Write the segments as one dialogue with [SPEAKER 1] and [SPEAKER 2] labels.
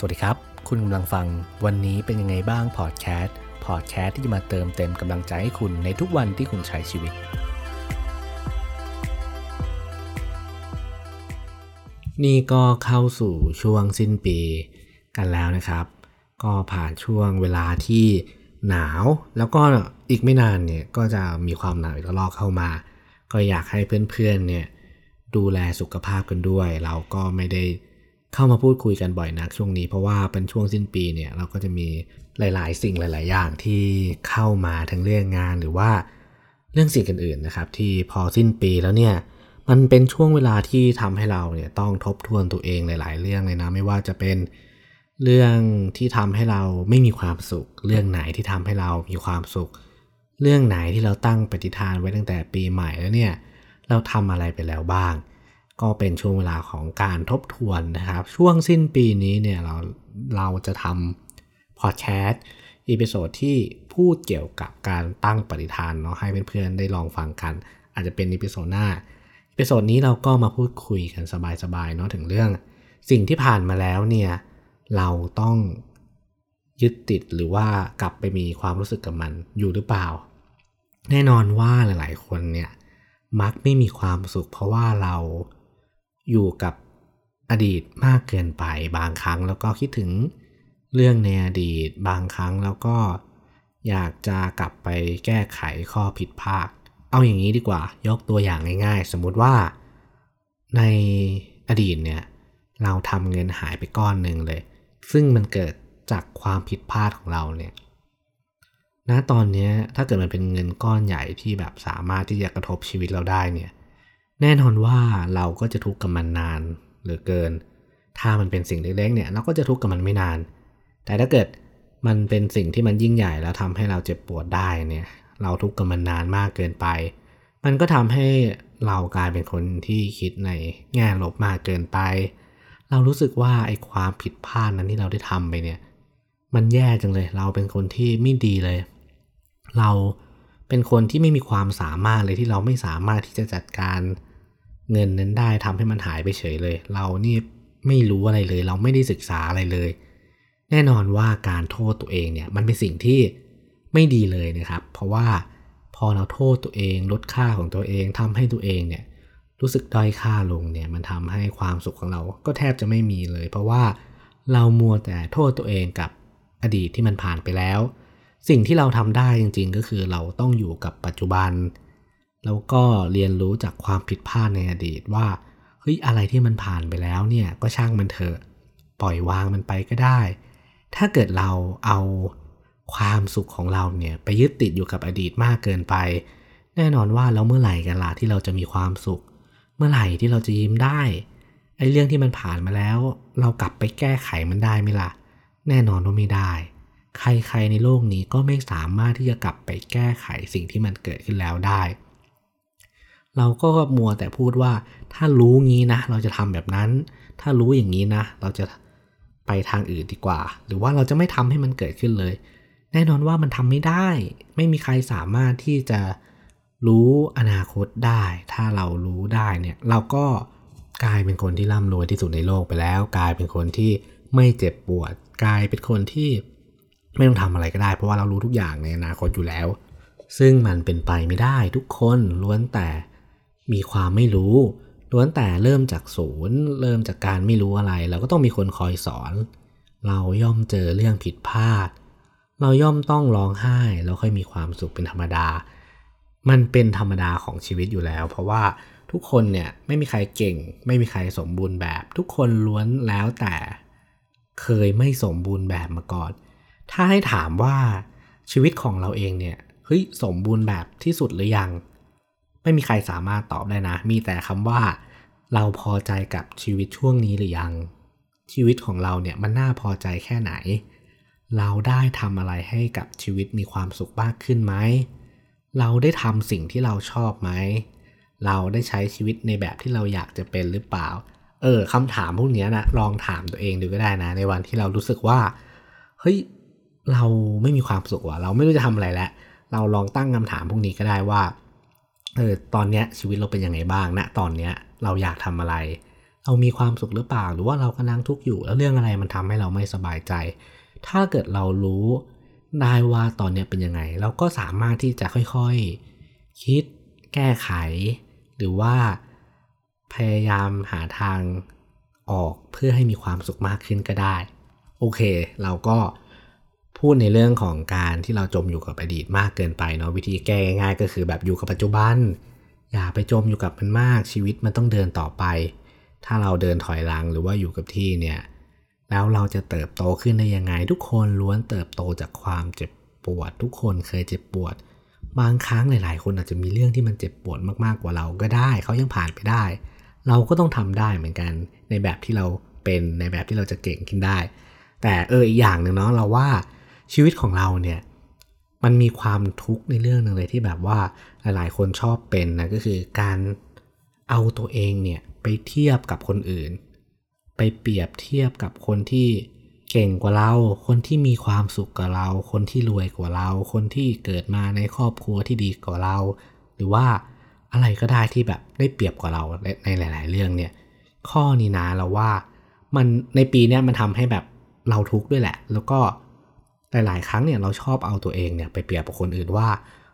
[SPEAKER 1] สวัสดีครับ คุณกำลังฟังวันนี้เป็นยังไงบ้างพอดแคสต์พอดแคสต์ที่จะมาเติมเต็มกำลังใจให้คุณในทุกวันที่คุณใช้ชีวิต นี่ก็เข้าสู่ช่วงสิ้นปีกันแล้วนะครับ ก็ผ่านช่วงเวลาที่หนาว แล้วก็อีกไม่นานเนี่ยก็จะมีความหนาวอีกรอกเข้ามา ก็อยากให้เพื่อนๆเนี่ยดูแลสุขภาพกันด้วย เราก็ไม่ได้ เข้ามาพูดคุยกันบ่อยนักช่วงนี้ เพราะว่าเป็นช่วงสิ้นปีเนี่ยเราก็จะมีหลาย ๆ สิ่งหลาย ๆ อย่างที่เข้ามาทั้งเรื่องงานหรือว่าเรื่องสิ่งอื่น ๆ นะครับ ที่พอสิ้นปีแล้วเนี่ยมันเป็นช่วงเวลาที่ทำให้เราเนี่ยต้องทบทวนตัวเองหลาย ๆ เรื่องเลยนะไม่ว่าจะเป็นเรื่องที่ทำให้เราไม่มีความสุข เรื่องไหนที่ทำให้เรามีความสุข เรื่องไหนที่เราตั้งปณิธานไว้ตั้งแต่ปีใหม่แล้วเนี่ยเราทำอะไรไปแล้วบ้าง ก็เป็นช่วงเวลาของการทบทวนนะครับ ช่วงสิ้นปีนี้เนี่ยเราเราจะทำพอดแคสต์ episode ที่พูดเกี่ยวกับการตั้งปณิธานเนาะให้เพื่อนๆได้ลองฟังกัน อาจจะเป็น episode หน้า episode นี้เราก็มาพูดคุยกันสบายๆเนาะถึงเรื่องสิ่งที่ผ่านมาแล้วเนี่ยเราต้องยึดติดหรือว่ากลับไปมีความรู้สึกกับมันอยู่หรือเปล่า แน่นอนว่าหลายๆคนเนี่ยมักไม่มีความสุขเพราะว่าเรา อยู่กับอดีตมากเกินไปบางครั้งแล้วก็คิดถึงเรื่องในอดีตบางครั้งแล้วก็อยากจะกลับไปแก้ไขข้อผิดพลาด เอาอย่างนี้ดีกว่ายกตัวอย่างง่ายๆ สมมุติว่าในอดีตเนี่ยเราทำเงินหายไปก้อนหนึ่งเลย ซึ่งมันเกิดจากความผิดพลาดของเราเนี่ยณตอนนี้ถ้าเกิดมันเป็นเงินก้อนใหญ่ที่แบบสามารถที่จะกระทบชีวิตเราได้เนี่ย แน่นอนว่าเราก็จะทุกข์กับมันนานเหลือเกิน ถ้ามันเป็นสิ่งเล็กๆเนี่ยเราก็จะทุกข์กับมันไม่นาน แต่ถ้าเกิดมันเป็นสิ่งที่มันยิ่งใหญ่แล้วทำให้เราเจ็บปวดได้เนี่ย เราทุกข์กับมันนานมากเกินไป มันก็ทำให้เรากลายเป็นคนที่คิดในแง่ลบมากเกินไป เรารู้สึกว่าไอ้ความผิดพลาดนั้นที่เราได้ทำไปเนี่ย มันแย่จังเลย เราเป็นคนที่ไม่ดีเลย เราเป็นคนที่ไม่มีความสามารถเลยที่เราไม่สามารถที่จะจัดการ เงินนั้นได้ทำให้มันหายไปเฉยเลย เรานี่ไม่รู้อะไรเลย เราไม่ได้ศึกษาอะไรเลย แน่นอนว่าการโทษตัวเองเนี่ยมันเป็นสิ่งที่ไม่ดีเลยนะครับ เพราะว่าพอเราโทษตัวเองลดค่าของตัวเองทำให้ตัวเองเนี่ยรู้สึกด้อยค่าลงเนี่ยมันทำให้ความสุขของเราก็แทบจะไม่มีเลย เพราะว่าเรามัวแต่โทษตัวเองกับอดีตที่มันผ่านไปแล้ว สิ่งที่เราทำได้จริง ๆ ก็คือเราต้องอยู่กับปัจจุบัน แล้วก็เรียนรู้จากความผิดพลาดในอดีตว่าเฮ้ยอะไรที่มันผ่านไปแล้วเนี่ยก็ช่างมันเถอะปล่อยวางมันไปก็ได้ ถ้าเกิดเราเอาความสุขของเราเนี่ยไปยึดติดอยู่กับอดีตมากเกินไป แน่นอนว่าแล้วเมื่อไหร่กันล่ะที่เราจะมีความสุข เมื่อไหร่ที่เราจะยิ้มได้ไอ้เรื่องที่มันผ่านมาแล้ว เรากลับไปแก้ไขมันได้ไหมล่ะ แน่นอนว่าไม่ได้ ใครๆในโลกนี้ก็ไม่สามารถที่จะกลับไปแก้ไขสิ่งที่มันเกิดขึ้นแล้วได้ เราก็มัวแต่พูดว่าถ้ารู้งี้นะ เราจะทำแบบนั้น ถ้ารู้อย่างนี้นะ เราจะไปทางอื่นดีกว่า หรือว่าเราจะไม่ทำให้มันเกิดขึ้นเลย แน่นอนว่ามันทำไม่ได้ ไม่มีใครสามารถที่จะรู้อนาคตได้ ถ้าเรารู้ได้เนี่ย เราก็กลายเป็นคนที่ร่ำรวยที่สุดในโลกไปแล้ว กลายเป็นคนที่ไม่เจ็บปวด กลายเป็นคนที่ไม่ต้องทำอะไรก็ได้ เพราะว่าเรารู้ทุกอย่างในอนาคตอยู่แล้ว ซึ่งมันเป็นไปไม่ได้ทุกคนล้วนแต่ มีความไม่รู้ล้วนแต่เริ่มจากศูนย์ เริ่มจากการไม่รู้อะไร เราก็ต้องมีคนคอยสอน เราย่อมเจอเรื่องผิดพลาด เราย่อมต้องร้องไห้แล้วค่อยมีความสุขเป็นธรรมดา มันเป็นธรรมดาของชีวิตอยู่แล้ว เพราะว่าทุกคนเนี่ยไม่มีใครเก่ง ไม่มีใครสมบูรณ์แบบ ทุกคนล้วนแล้วแต่เคยไม่สมบูรณ์แบบมาก่อน ถ้าให้ถามว่าชีวิตของเราเองเนี่ยเฮ้ยสมบูรณ์แบบที่สุดหรือยัง ไม่มีใครสามารถตอบได้นะ มีแต่คำว่าเราพอใจกับชีวิตช่วงนี้หรือยัง ชีวิตของเราเนี่ยมันน่าพอใจแค่ไหน เราได้ทำอะไรให้กับชีวิตมีความสุขมากขึ้นไหม เราได้ทำสิ่งที่เราชอบไหม เราได้ใช้ชีวิตในแบบที่เราอยากจะเป็นหรือเปล่า เออคำถามพวกนี้นะลองถามตัวเองดูก็ได้นะ ในวันที่เรารู้สึกว่าเฮ้ยเราไม่มีความสุขว่ะเราไม่รู้จะทำอะไรแล้ว เราลองตั้งคำถามพวกนี้ก็ได้ว่า เออตอนเนี้ยชีวิตเราเป็นยังไงบ้างณนะตอนเนี้ยเราอยากทำอะไร เรามีความสุขหรือเปล่า หรือว่าเรากำลังทุกข์อยู่ แล้วเรื่องอะไรมันทำให้เราไม่สบายใจ ถ้าเกิดเรารู้ได้ว่าตอนนี้เป็นยังไง เราก็สามารถที่จะค่อยๆ คิดแก้ไข หรือว่าพยายามหาทางออกเพื่อให้มีความสุขมากขึ้นก็ได้ โอเค เราก็ พูดในเรื่องของการที่เราจมอยู่กับอดีตมากเกินไปเนาะวิธีแก้ง่ายก็คือแบบอยู่กับปัจจุบัน อย่าไปจมอยู่กับมันมากชีวิตมันต้องเดินต่อไป ถ้าเราเดินถอยหลังหรือว่าอยู่กับที่เนี่ยแล้วเราจะเติบโตขึ้นได้ยังไง ทุกคนล้วนเติบโตจากความเจ็บปวด ทุกคนเคยเจ็บปวด บางครั้งหลาย ๆ คนอาจจะมีเรื่องที่มันเจ็บปวดมากๆกว่าเราก็ได้เขายังผ่านไปได้ เราก็ต้องทำได้เหมือนกันในแบบที่เราเป็นในแบบที่เราจะเก่งขึ้นได้ แต่เอออีกอย่างหนึ่งเนาะเราว่า ชีวิตของเราเนี่ยมันมีความทุกข์ในเรื่องหนึ่งเลยที่แบบว่าหลายๆ คนชอบเป็นนะก็คือการเอาตัวเองเนี่ยไปเทียบกับคนอื่น ไปเปรียบเทียบกับคนที่เก่งกว่าเรา คนที่มีความสุขกว่าเรา คนที่รวยกว่าเรา คนที่เกิดมาในครอบครัวที่ดีกว่าเรา หรือว่าอะไรก็ได้ที่แบบได้เปรียบกว่าเราในหลาย ๆ เรื่องเนี่ยข้อนี้นะเราว่ามันในปีนี้มันทำให้แบบเราทุกข์ด้วยแหละ แล้วก็ หลายๆ ครั้งเนี่ยเราชอบเอาตัวเองเนี่ยไปเปรียบกับคนอื่นว่า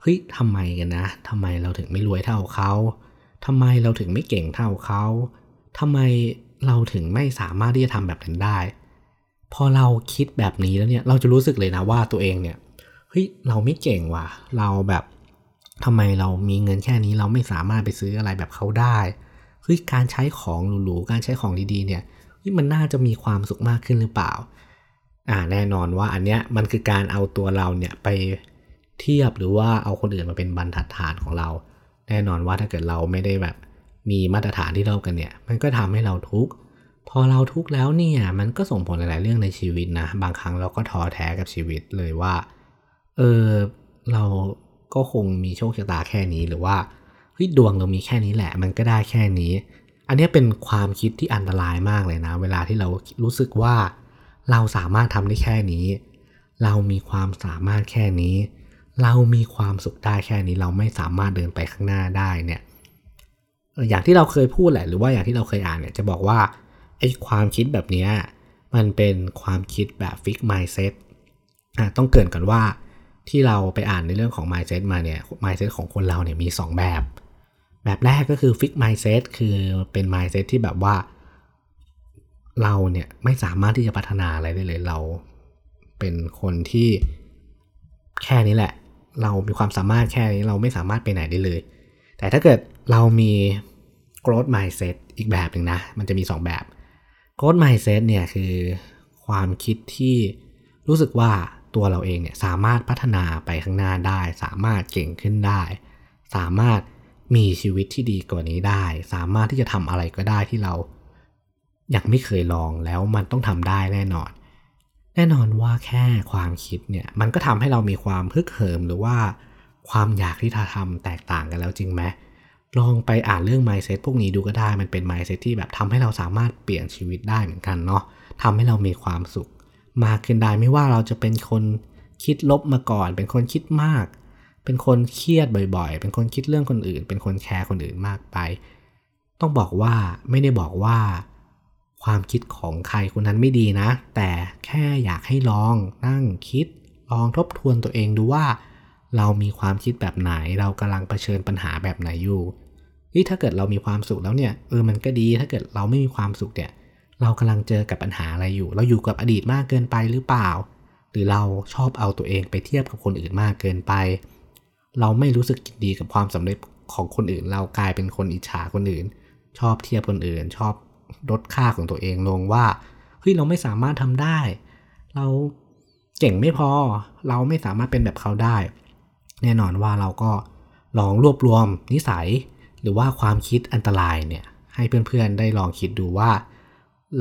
[SPEAKER 1] เฮ้ยทำไมกันนะทำไมเราถึงไม่รวยเท่าเขาทำไมเราถึงไม่เก่งเท่าเขาทำไมเราถึงไม่สามารถที่จะทำแบบนั้นได้ พอเราคิดแบบนี้แล้วเนี่ยเราจะรู้สึกเลยนะว่าตัวเองเนี่ยเฮ้ยเราไม่เก่งว่ะ เราแบบทำไมเรามีเงินแค่นี้เราไม่สามารถไปซื้ออะไรแบบเขาได้เฮ้ยการใช้ของหรูๆการใช้ของดีๆเนี่ยมันน่าจะมีความสุขมากขึ้นหรือเปล่า อ่าแน่นอนว่าอันเนี้ยมันคือการเอาตัวเราเนี่ยไปเทียบหรือว่าเอาคนอื่นมาเป็นบรรทัดฐานของเรา แน่นอนว่าถ้าเกิดเราไม่ได้แบบมีมาตรฐานที่เท่ากันเนี่ย มันก็ทำให้เราทุกข์พอเราทุกข์แล้วเนี่ยมันก็ส่งผลหลาย ๆ เรื่องในชีวิตนะ บางครั้งเราก็ท้อแท้กับชีวิตเลยว่า เออเราก็คงมีโชคชะตาแค่นี้หรือว่าเฮ้ยดวงเรามีแค่นี้แหละ มันก็ได้แค่นี้ อันนี้เป็นความคิดที่อันตรายมากเลยนะ เวลาที่เรารู้สึกว่า เราสามารถทำได้แค่นี้ เรามีความสามารถแค่นี้ เรามีความสุขได้แค่นี้ เราไม่สามารถเดินไปข้างหน้าได้เนี่ยอย่างที่เราเคยพูดแหละหรือว่าอย่างที่เราเคยอ่านเนี่ยจะบอกว่าไอ้ความคิดแบบนี้มันเป็นความคิดแบบฟิกไมซ์เซ็ตต้องเกินก่อนว่าที่เราไปอ่านในเรื่องของ mindset มาเนี่ย mindset ของคนเราเนี่ยมี 2 แบบ แบบแรกก็คือ fix mindset คือเป็น mindset ที่แบบว่า เราเนี่ยไม่สามารถที่จะพัฒนาอะไรได้เลยเราเป็นคนที่แค่นี้แหละ เรามีความสามารถแค่นี้เราไม่สามารถไปไหนได้เลย แต่ถ้าเกิดเรามี growth mindset อีกแบบหนึ่งนะ มันจะมี 2 แบบ growth mindset เนี่ยคือความคิดที่รู้สึกว่าตัวเราเองเนี่ยสามารถพัฒนาไปข้างหน้าได้ สามารถเก่งขึ้นได้ สามารถมีชีวิตที่ดีกว่านี้ได้ สามารถที่จะทำอะไรก็ได้ที่เรา ยังไม่เคยลองแล้วมันต้องทำได้แน่นอน แน่นอนว่าแค่ความคิดเนี่ยมันก็ทำให้เรามีความฮึกเหิมหรือว่า ความอยากที่จะทำแตกต่างกันแล้วจริงไหมลองไปอ่านเรื่อง mindset พวกนี้ดูก็ได้ มันเป็น mindset ที่แบบทำให้เราสามารถเปลี่ยนชีวิตได้เหมือนกันเนาะทำให้เรามีความสุข มากขึ้นได้ไม่ว่าเราจะเป็นคนคิดลบมาก่อน เป็นคนคิดมาก เป็นคนเครียดบ่อยๆ เป็นคนคิดเรื่องคนอื่น เป็นคนแคร์คนอื่นมากไป ต้องบอกว่าไม่ได้บอกว่า ความคิดของใครคนนั้นไม่ดีนะ แต่แค่อยากให้ลองนั่งคิด ลองทบทวนตัวเองดูว่า เรามีความคิดแบบไหน เรากำลังเผชิญปัญหาแบบไหนอยู่นี่ถ้าเกิดเรามีความสุขแล้วเนี่ยเออมันก็ดี ถ้าเกิดเราไม่มีความสุขเนี่ย เรากำลังเจอกับปัญหาอะไรอยู่ เราอยู่กับอดีตมากเกินไปหรือเปล่า หรือเราชอบเอาตัวเองไปเทียบกับคนอื่นมากเกินไป เราไม่รู้สึกดีกับความสำเร็จของคนอื่น เรากลายเป็นคนอิจฉาคนอื่น ชอบเทียบคนอื่น ชอบ ลดค่าของตัวเองลงว่าเฮ้ยเราไม่สามารถทำได้ เราเก่งไม่พอ เราไม่สามารถเป็นแบบเขาได้ แน่นอนว่าเราก็ลองรวบรวมนิสัย หรือว่าความคิดอันตรายเนี่ยให้เพื่อนๆได้ลองคิดดูว่า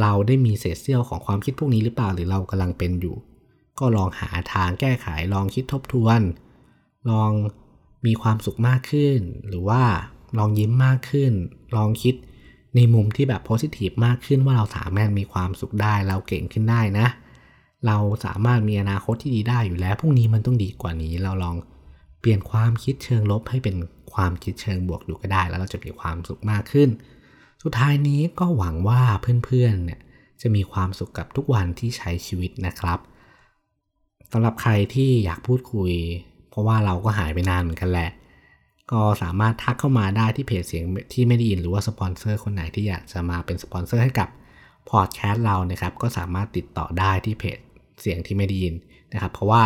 [SPEAKER 1] เราได้มีเศษเสี้ยวของความคิดพวกนี้หรือเปล่าหรือเรากำลังเป็นอยู่ ก็ลองหาทางแก้ไขลองคิดทบทวน ลองมีความสุขมากขึ้น หรือว่าลองยิ้มมากขึ้น ลองคิด ในมุมที่แบบโพสิทีฟมากขึ้นว่าเราสามารถมีความสุขได้ เราเก่งขึ้นได้นะ เราสามารถมีอนาคตที่ดีได้อยู่แล้วพรุ่งนี้มันต้องดีกว่านี้ เราลองเปลี่ยนความคิดเชิงลบให้เป็นความคิดเชิงบวกดูก็ได้ แล้วเราจะมีความสุขมากขึ้น สุดท้ายนี้ก็หวังว่าเพื่อนๆเนี่ยจะมีความสุขกับทุกวันที่ใช้ชีวิตนะครับสำหรับใครที่อยากพูดคุย เพราะว่าเราก็หายไปนานเหมือนกันแหละ ก็สามารถทักเข้ามาได้ที่เพจเสียงที่ไม่ได้ยินหรือว่าสปอนเซอร์คนไหนที่อยากจะมาเป็นสปอนเซอร์ให้กับพอดแคสต์เรานะครับ ก็สามารถติดต่อได้ที่เพจเสียงที่ไม่ได้ยินนะครับ เพราะว่า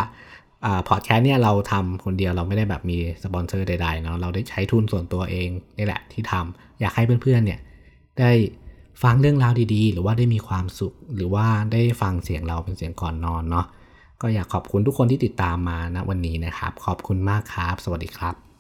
[SPEAKER 1] พอดแคสต์เนี่ยเราทำคนเดียวเราไม่ได้แบบมีสปอนเซอร์ใดๆเนาะเราได้ใช้ทุนส่วนตัวเองนี่แหละที่ทำอยากให้เพื่อนๆเนี่ยได้ฟังเรื่องราวดีๆ หรือว่าได้มีความสุข หรือว่าได้ฟังเสียงเราเป็นเสียงก่อนนอนเนาะก็อยากขอบคุณทุกคนที่ติดตามมาณวันนี้นะครับ ขอบคุณมากครับ สวัสดีครับ